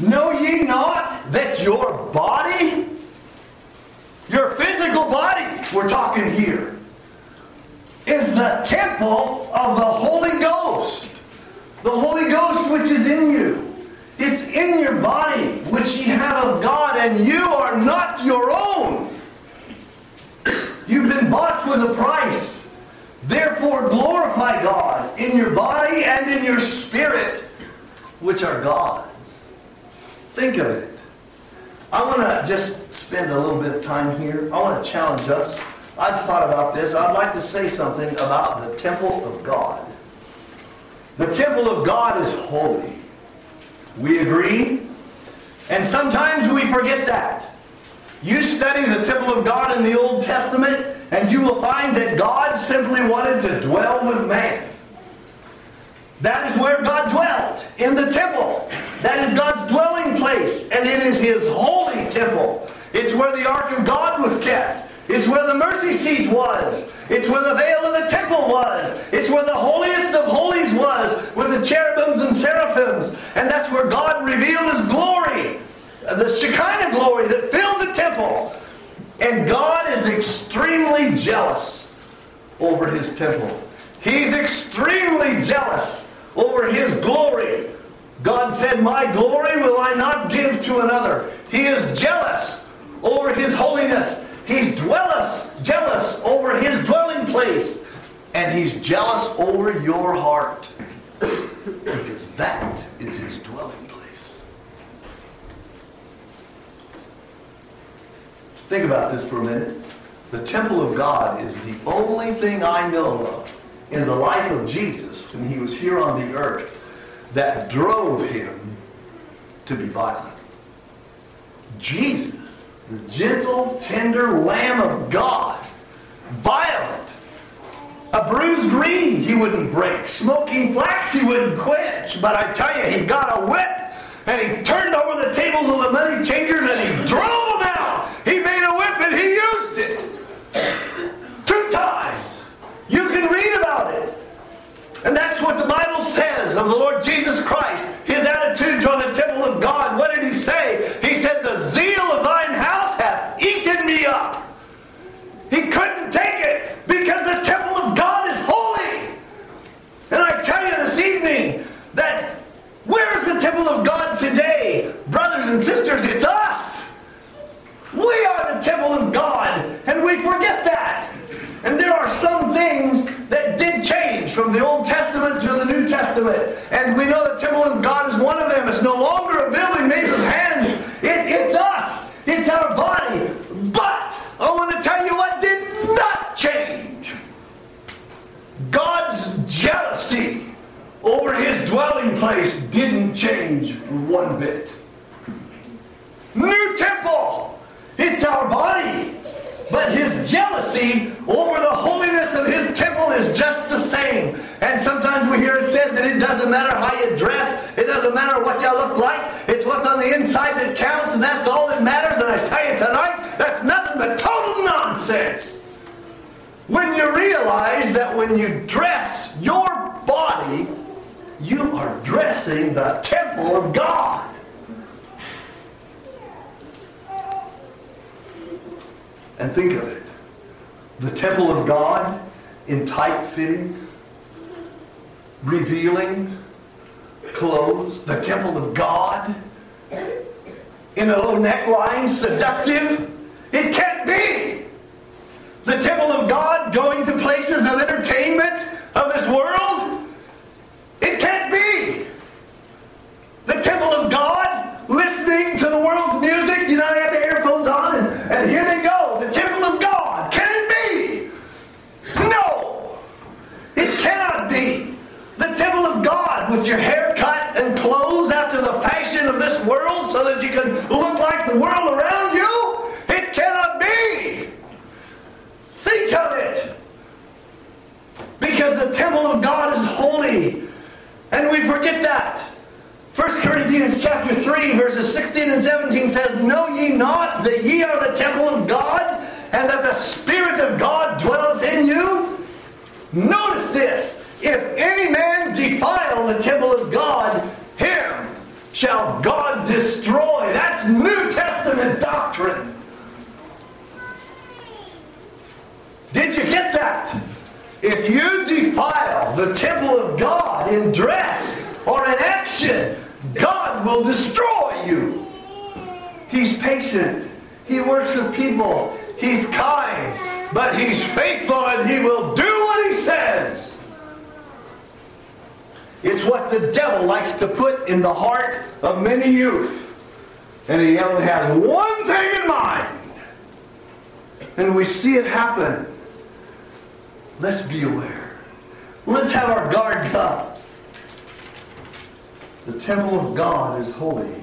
Know ye not that your body, your physical body, we're talking here, is the temple of the Holy Ghost? The Holy Ghost which is in you. It's in your body, which ye have of God, and you are not your own. You've been bought with a price. Therefore, glorify God in your body and in your spirit, which are God's. Think of it. I want to just spend a little bit of time here. I want to challenge us. I've thought about this. I'd like to say something about the temple of God. The temple of God is holy. We agree? And sometimes we forget that. You study the temple of God in the Old Testament, and you will find that God simply wanted to dwell with man. That is where God dwelt, in the temple. That is God's dwelling place, and it is His holy temple. It's where the Ark of God was kept. It's where the mercy seat was. It's where the veil of the temple was. It's where the holiest of holies was, with the cherubims and seraphims. And that's where God revealed His glory, the Shekinah glory that filled the temple. And God is extremely jealous over His temple. He's extremely jealous over His glory. God said, My glory will I not give to another. He is jealous over His holiness. He's dwellous, jealous over his dwelling place. And he's jealous over your heart. because that is his dwelling place. Think about this for a minute. The temple of God is the only thing I know of in the life of Jesus when he was here on the earth that drove him to be violent. Jesus the gentle, tender Lamb of God, violent. A bruised reed he wouldn't break. Smoking flax he wouldn't quench. But I tell you, he got a whip and he turned over the tables of the money changers and he drove them out. He made a whip and he used it. Two times. You can read about it. And that's what the Bible says of the Lord Jesus Christ. His attitude toward the temple of God. What did he say? He said, The zeal of thine house hath eaten me up. He couldn't take it because the temple of God is holy. And I tell you this evening that where's the temple of God today? Brothers and sisters, it's us. We are the temple of God, and we forget that. And there are some things that did change from the Old Testament to the New Testament. And we know the temple of God is one of them. It's no longer a building made with hands, it, it's us, it's our body. But I want to tell you what did not change God's jealousy over his dwelling place didn't change one bit. New temple, it's our body. But his jealousy over the holiness of his temple is just the same. And sometimes we hear it said that it doesn't matter how you dress, it doesn't matter what you look like, it's what's on the inside that counts, and that's all that matters. And I tell you tonight, that's nothing but total nonsense. When you realize that when you dress your body, you are dressing the temple of God. And think of it the temple of God in tight fitting, revealing clothes, the temple of God in a low neckline, seductive. It can't be. The temple of God going to places of entertainment of this world. It can't be. The temple of God listening to the world's music. You know, they have their earphones on, and, and here they go. The temple of God. Can it be? No. It cannot be. The temple of God with your hair cut and clothes after the fashion of this world so that you can look like the world around you. It cannot be. Think of it. Because the temple of God is holy. And we forget that. 1 Corinthians chapter 3, verses 16 and 17 says, Know ye not that ye are the temple of God, and that the Spirit of God dwelleth in you? Notice this. If any man defile the temple of God, him shall God destroy. That's New Testament doctrine. Did you get that? If you defile the temple of God in dress or in action, Will destroy you. He's patient. He works with people. He's kind. But he's faithful and he will do what he says. It's what the devil likes to put in the heart of many youth. And he only has one thing in mind. And we see it happen. Let's be aware. Let's have our guards up. The temple of God is holy.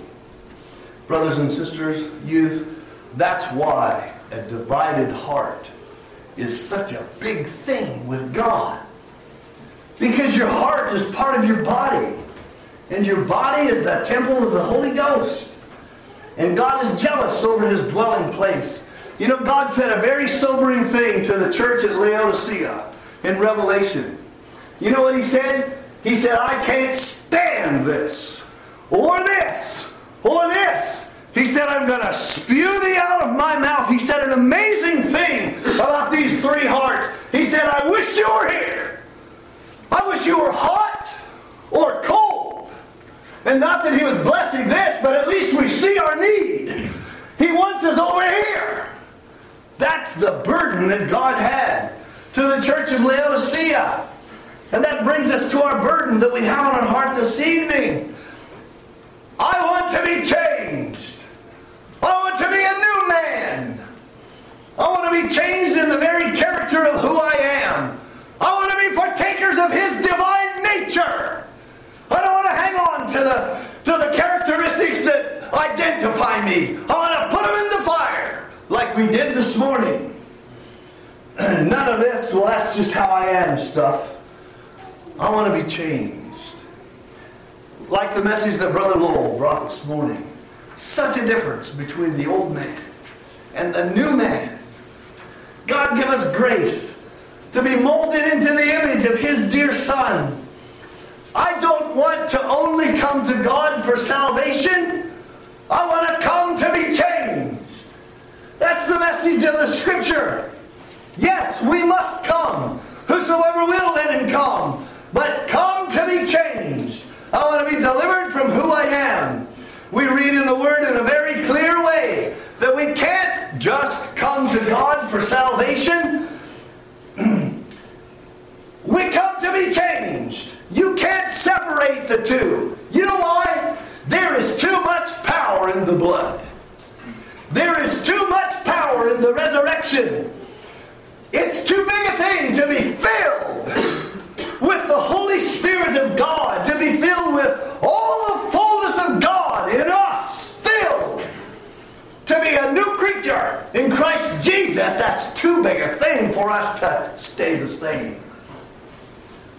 Brothers and sisters, youth, that's why a divided heart is such a big thing with God. Because your heart is part of your body. And your body is the temple of the Holy Ghost. And God is jealous over his dwelling place. You know, God said a very sobering thing to the church at Laodicea in Revelation. You know what he said? He said, I can't stand this, or this, or this. He said, I'm going to spew thee out of my mouth. He said an amazing thing about these three hearts. He said, I wish you were here. I wish you were hot or cold. And not that he was blessing this, but at least we see our need. He wants us over here. That's the burden that God had to the church of Laodicea. And that brings us to our burden that we have on our heart this evening. I want to be changed. I want to be a new man. I want to be changed in the very character of who I am. I want to be partakers of His divine nature. I don't want to hang on to the, to the characteristics that identify me. I want to put them in the fire like we did this morning. (clears throat) none of this, well, that's just how I am stuff. I want to be changed. Like the message that Brother Lowell brought this morning. Such a difference between the old man and the new man. God give us grace to be molded into the image of His dear Son. I don't want to only come to God for salvation. I want to come to be changed. That's the message of the Scripture. Yes, we must come. Whosoever will, let him come. But come to be changed. I want to be delivered from who I am. We read in the Word in a very clear way that we can't just come to God for salvation. (clears throat) we come to be changed. You can't separate the two. You know why? There is too much power in the blood. There is too much power in the resurrection. It's too big a thing to be filled with the Holy Spirit of God, to be filled with all the fullness of God in us, filled to be a new creature in Christ Jesus. That's too big a thing for us to stay the same.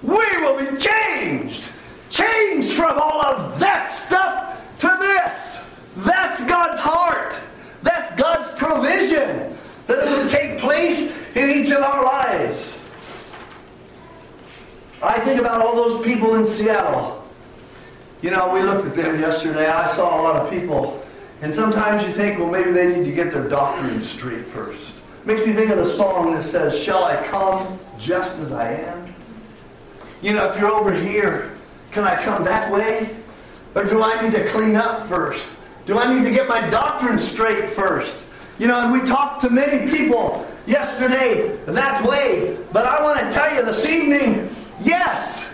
We will be changed. Changed from all of that stuff to this. That's God's heart. That's God's provision that will take place in each of our lives. I think about all those people in Seattle. You know, we looked at them yesterday. I saw a lot of people. And sometimes you think, well, maybe they need to get their doctrine straight first. Makes me think of the song that says, Shall I come just as I am? You know, if you're over here, can I come that way? Or do I need to clean up first? Do I need to get my doctrine straight first? You know, and we talked to many people yesterday that way. But I want to tell you this evening, yes,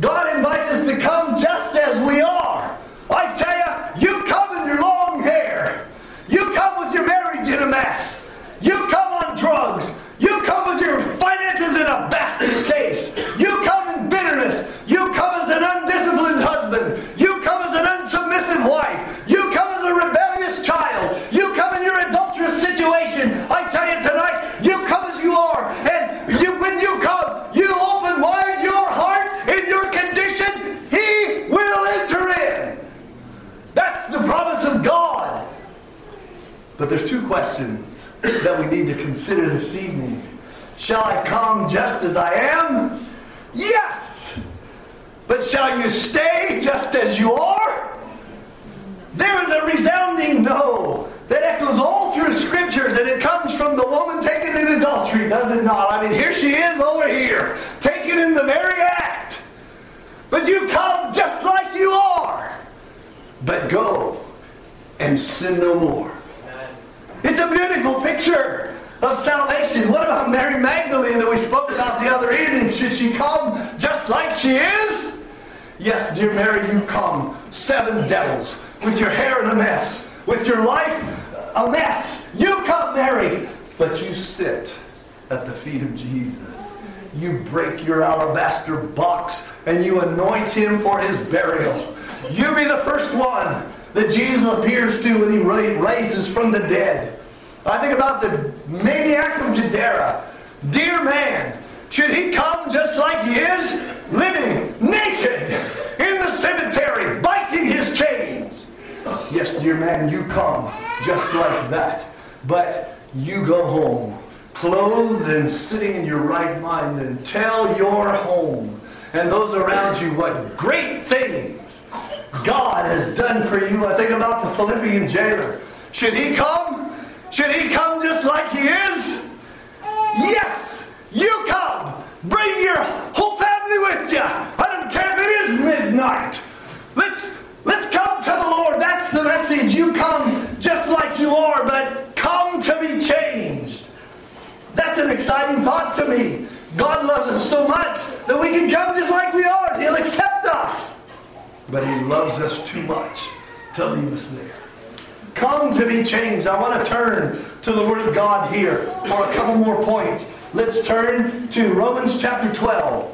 God invites us to come just as we are. I tell you, you come in your long hair. You come with your marriage in a mess. You come on drugs. You come with your finances in a basket case. You come in bitterness. You come as an undisciplined husband. You come as an unsubmissive wife. You come as a rebellious child. You come in your adulterous situation. I tell you tonight, you come as you are. And you, when you come, you open wide your heart in your condition. He will enter in. That's the promise of God. But there's two questions that we need to consider this evening. Shall I come just as I am? Yes. But shall you stay just as you are? There is a resounding no that echoes all through scriptures, and it comes from the woman taken in adultery, does it not? I mean, here she is over here, taken in the very act. But you come just like you are. But go and sin no more. It's a beautiful picture of salvation. What about Mary Magdalene that we spoke about the other evening? Should she come just like she is? Yes, dear Mary, you come. Seven devils with your hair in a mess, with your life a mess. You come, Mary, but you sit at the feet of Jesus. You break your alabaster box and you anoint him for his burial. You be the first one that Jesus appears to when he raises from the dead. I think about the maniac of Gadara. Dear man, should he come just like he is, living naked in the cemetery, biting his chains? Yes, dear man, you come just like that. But you go home, clothed and sitting in your right mind, and tell your home and those around you what great things God has done for you. I think about the Philippian jailer. Should he come? Should he come just like he is? Yes, you come. Bring your whole family with you. I don't care if it is midnight. Let's let's come to the Lord. That's the message. You come just like you are, but come to be changed. That's an exciting thought to me. God loves us so much that we can come just like we are. He'll accept us. But He loves us too much to leave us there. Come to be changed. I want to turn to the Word of God here for a couple more points. Let's turn to Romans chapter 12.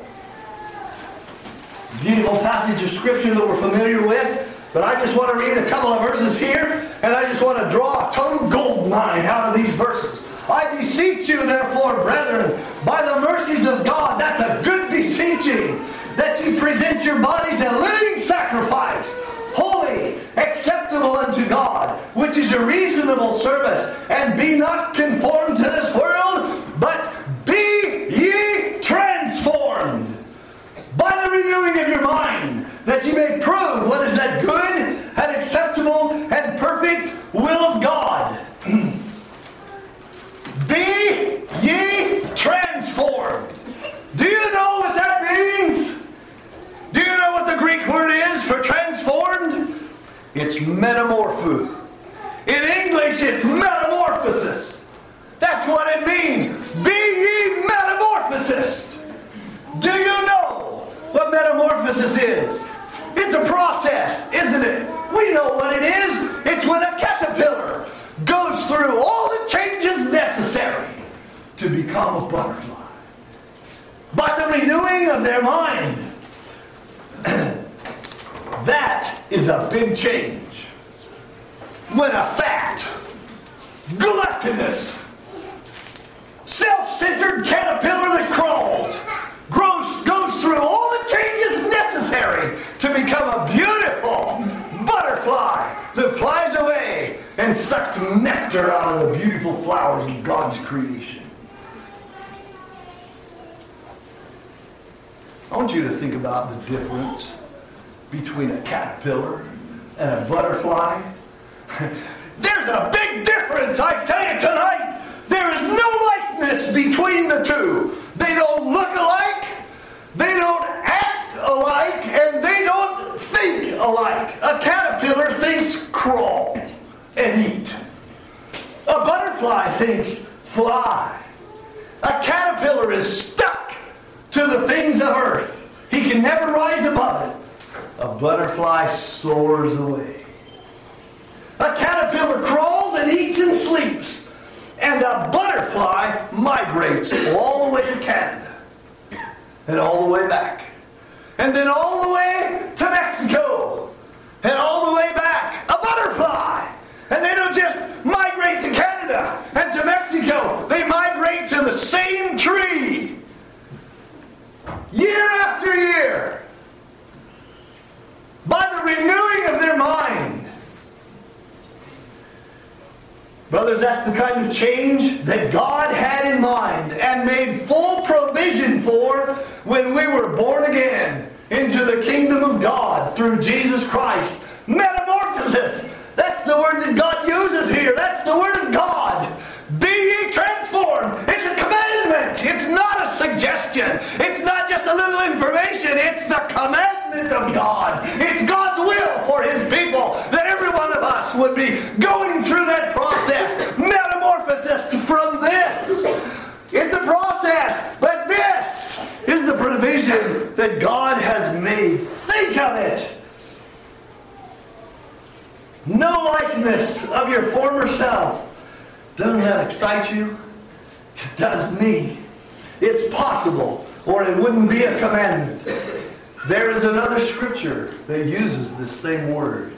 Beautiful passage of Scripture that we're familiar with. But I just want to read a couple of verses here, and I just want to draw a total gold mine out of these verses. I beseech you, therefore, brethren, by the mercies of God, that's a good beseeching, that you present your bodies a living sacrifice, holy, acceptable unto God, which is your reasonable service, and be not conformed to this world, but be ye transformed by the renewing of your mind, that you may prove what is that good and acceptable and perfect will of God. (clears throat) be ye transformed. Do you know what that means? Do you know what the Greek word is for transformed? It's metamorpho. In English, it's metamorphosis. That's what it means. Be ye metamorphosis. Do you know what metamorphosis is? It's a process, isn't it? We know what it is. It's when a caterpillar goes through all the changes necessary to become a butterfly. By the renewing of their mind. (clears throat) that is a big change. When a fat, gluttonous, self-centered caterpillar that crawls grows, goes through all the changes necessary to become a beautiful butterfly that flies away and sucks nectar out of the beautiful flowers of God's creation. I want you to think about the difference between a caterpillar and a butterfly. (laughs) There's a big difference, I tell you tonight. There is no likeness between the two. They don't look alike, they don't act alike, and they don't think alike. A caterpillar thinks crawl and eat. A butterfly thinks fly. A caterpillar is stuck to the things of earth. He can never rise above it. A butterfly soars away. A caterpillar crawls and eats and sleeps. And a butterfly migrates all the way to Canada and all the way back. And then all the way to Mexico and all the way back. A butterfly. And they don't just migrate to Canada and to Mexico, they migrate to the same tree year after year by the renewing of their mind. Brothers, that's the kind of change that God had in mind and made full provision for when we were born again into the kingdom of God through Jesus Christ. Metamorphosis. That's the word that God uses here. That's the word of God. Be ye transformed. It's a commandment. It's not a suggestion. It's not just a little information. It's the commandment of God. It's God's will for His people that every one of us would be going through that process. Metamorphosis from this. It's a process, but this is the provision that God has made. Think of it. No likeness of your former self. Doesn't that excite you? It does me. It's possible, or it wouldn't be a commandment. There is another scripture that uses this same word.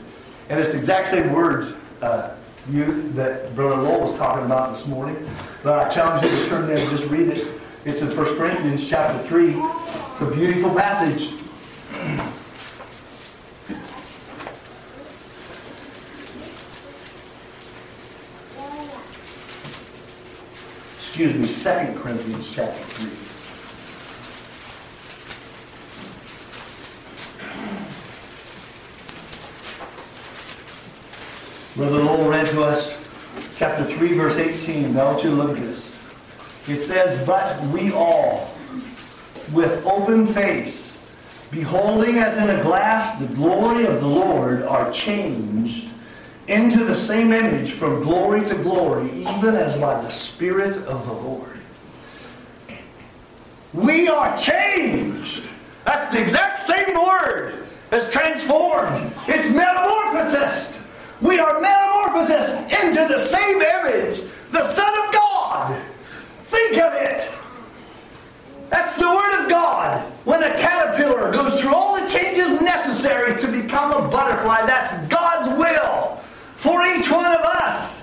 And it's the exact same words, uh, youth, that Brother Lowell was talking about this morning. But I challenge you to turn there and just read it. It's in 1 Corinthians chapter 3. It's a beautiful passage. excuse me, 2 Corinthians chapter 3. Brother Lowell read to us chapter 3, verse 18. Now you to look at this. It says, But we all, with open face, beholding as in a glass the glory of the Lord, are changed into the same image from glory to glory, even as by the Spirit of the Lord. We are changed. That's the exact same word as transformed. It's metamorphosis. We are metamorphosis into the same image, the Son of God. Think of it. That's the Word of God. When a caterpillar goes through all the changes necessary to become a butterfly, that's God's will for each one of us.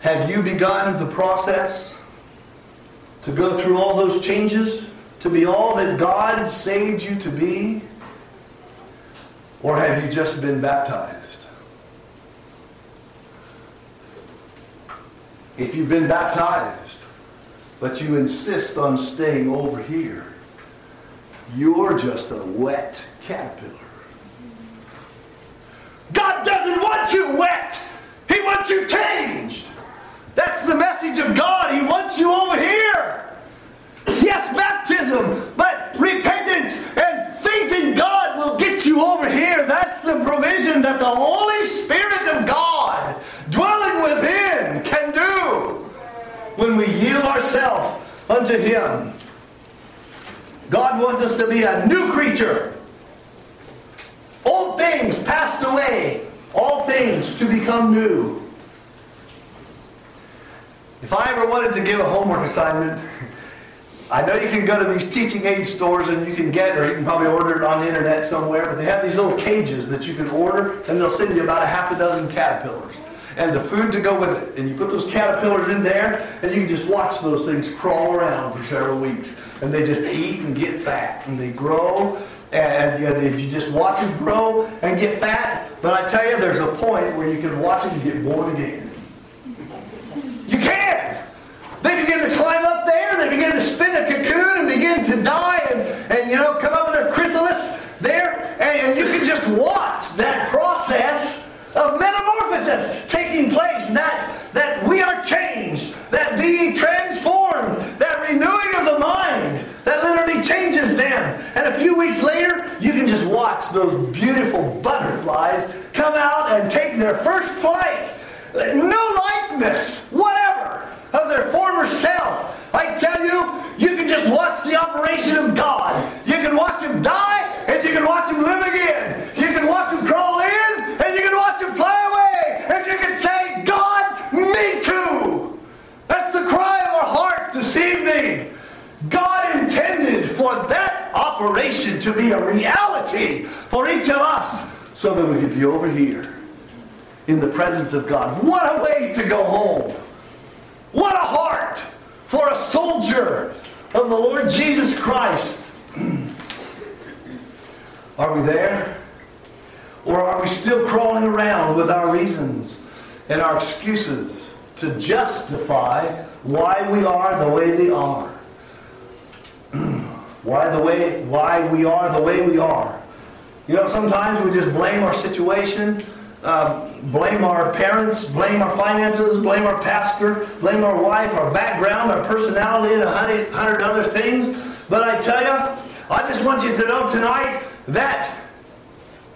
Have you begun the process to go through all those changes, to be all that God saved you to be? Or have you just been baptized? If you've been baptized, but you insist on staying over here, you're just a wet caterpillar. God doesn't want you wet. He wants you changed. That's the message of God. He wants you over here. Yes, baptism, but repentance and faith in God will get you over here. That's the provision that the Holy Spirit of God dwelling within can do when we yield ourselves unto Him. God wants us to be a new creature. Old things passed away, all things to become new. If I ever wanted to give a homework assignment, I know you can go to these teaching aid stores and you can get, or you can probably order it on the internet somewhere, but they have these little cages that you can order and they'll send you about a half a dozen caterpillars and the food to go with it. And you put those caterpillars in there and you can just watch those things crawl around for several weeks. And they just eat and get fat and they grow and you, you just watch them grow and get fat. But I tell you, there's a point where you can watch them get born again. You can. They begin to climb up there, they begin to spin a cocoon and begin to die and, and you know, come up with their chrysalis there, and, and you can just watch that process of metamorphosis taking place, that, that we are changed, that being transformed, that renewing of the mind, that literally changes them. And a few weeks later, you can just watch those beautiful butterflies come out and take their first flight. No likeness, whatever, of their former self. I tell you, you can just watch the operation of God. You can watch him die, and you can watch him live again. You can watch him crawl in, and you can watch him fly away. And you can say, God, me too. That's the cry of our heart this evening. God intended for that operation to be a reality for each of us so that we could be over here in the presence of God. What a way to go home! What a heart for a soldier of the Lord Jesus Christ. (clears throat) are we there? Or are we still crawling around with our reasons and our excuses to justify why we are the way they are? Why the way why we are the way we are. You know, sometimes we just blame our situation, uh, blame our parents, blame our finances, blame our pastor, blame our wife, our background, our personality, and a hundred, hundred other things. But I tell you, I just want you to know tonight that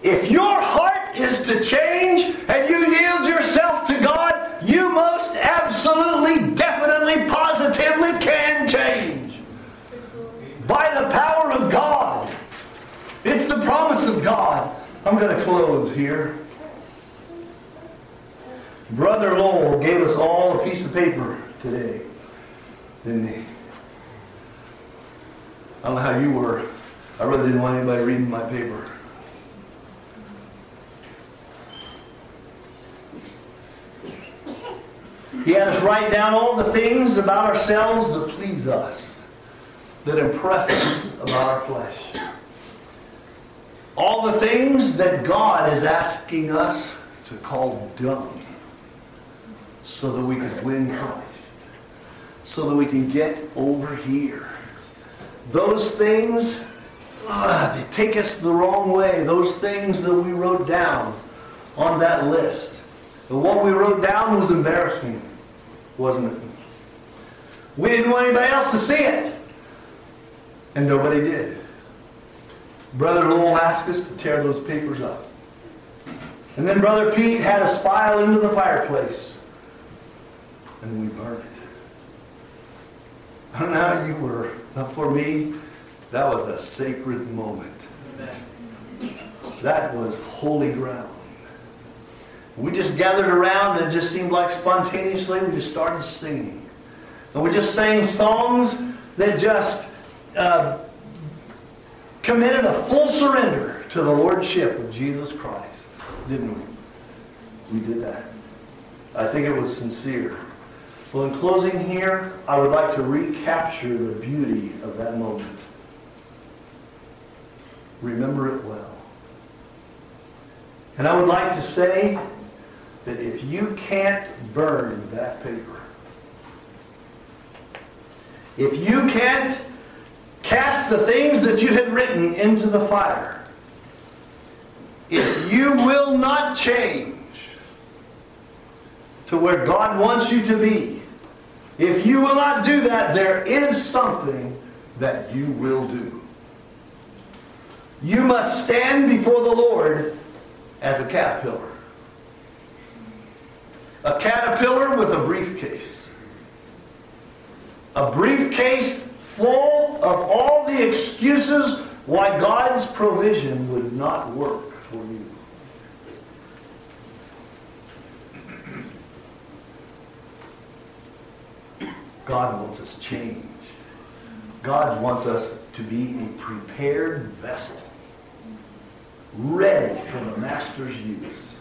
if your heart is to change and you yield yourself to God, you most absolutely, definitely, positively can change. By the power of God. It's the promise of God. I'm going to close here. Brother Lowell gave us all a piece of paper today, didn't he? I don't know how you were. I really didn't want anybody reading my paper. He had us write down all the things about ourselves that please us, that impress us about our flesh. All the things that God is asking us to call dung so that we can win Christ, so that we can get over here. Those things, uh, they take us the wrong way. Those things that we wrote down on that list. What we wrote down was embarrassing, wasn't it? We didn't want anybody else to see it. And nobody did. Brother Lowell asked us to tear those papers up. And then Brother Pete had us file into the fireplace. And we burned it. I don't know how you were, but for me, that was a sacred moment. That was holy ground. We just gathered around and it just seemed like spontaneously we just started singing. And we just sang songs that just uh, committed a full surrender to the Lordship of Jesus Christ, didn't we? We did that. I think it was sincere. So, in closing here, I would like to recapture the beauty of that moment. Remember it well. And I would like to say that if you can't burn that paper, if you can't cast the things that you had written into the fire, if you will not change to where God wants you to be, if you will not do that, there is something that you will do. You must stand before the Lord as a caterpillar. A caterpillar with a briefcase. A briefcase full of all the excuses why God's provision would not work for you. God wants us changed. God wants us to be a prepared vessel, ready for the Master's use.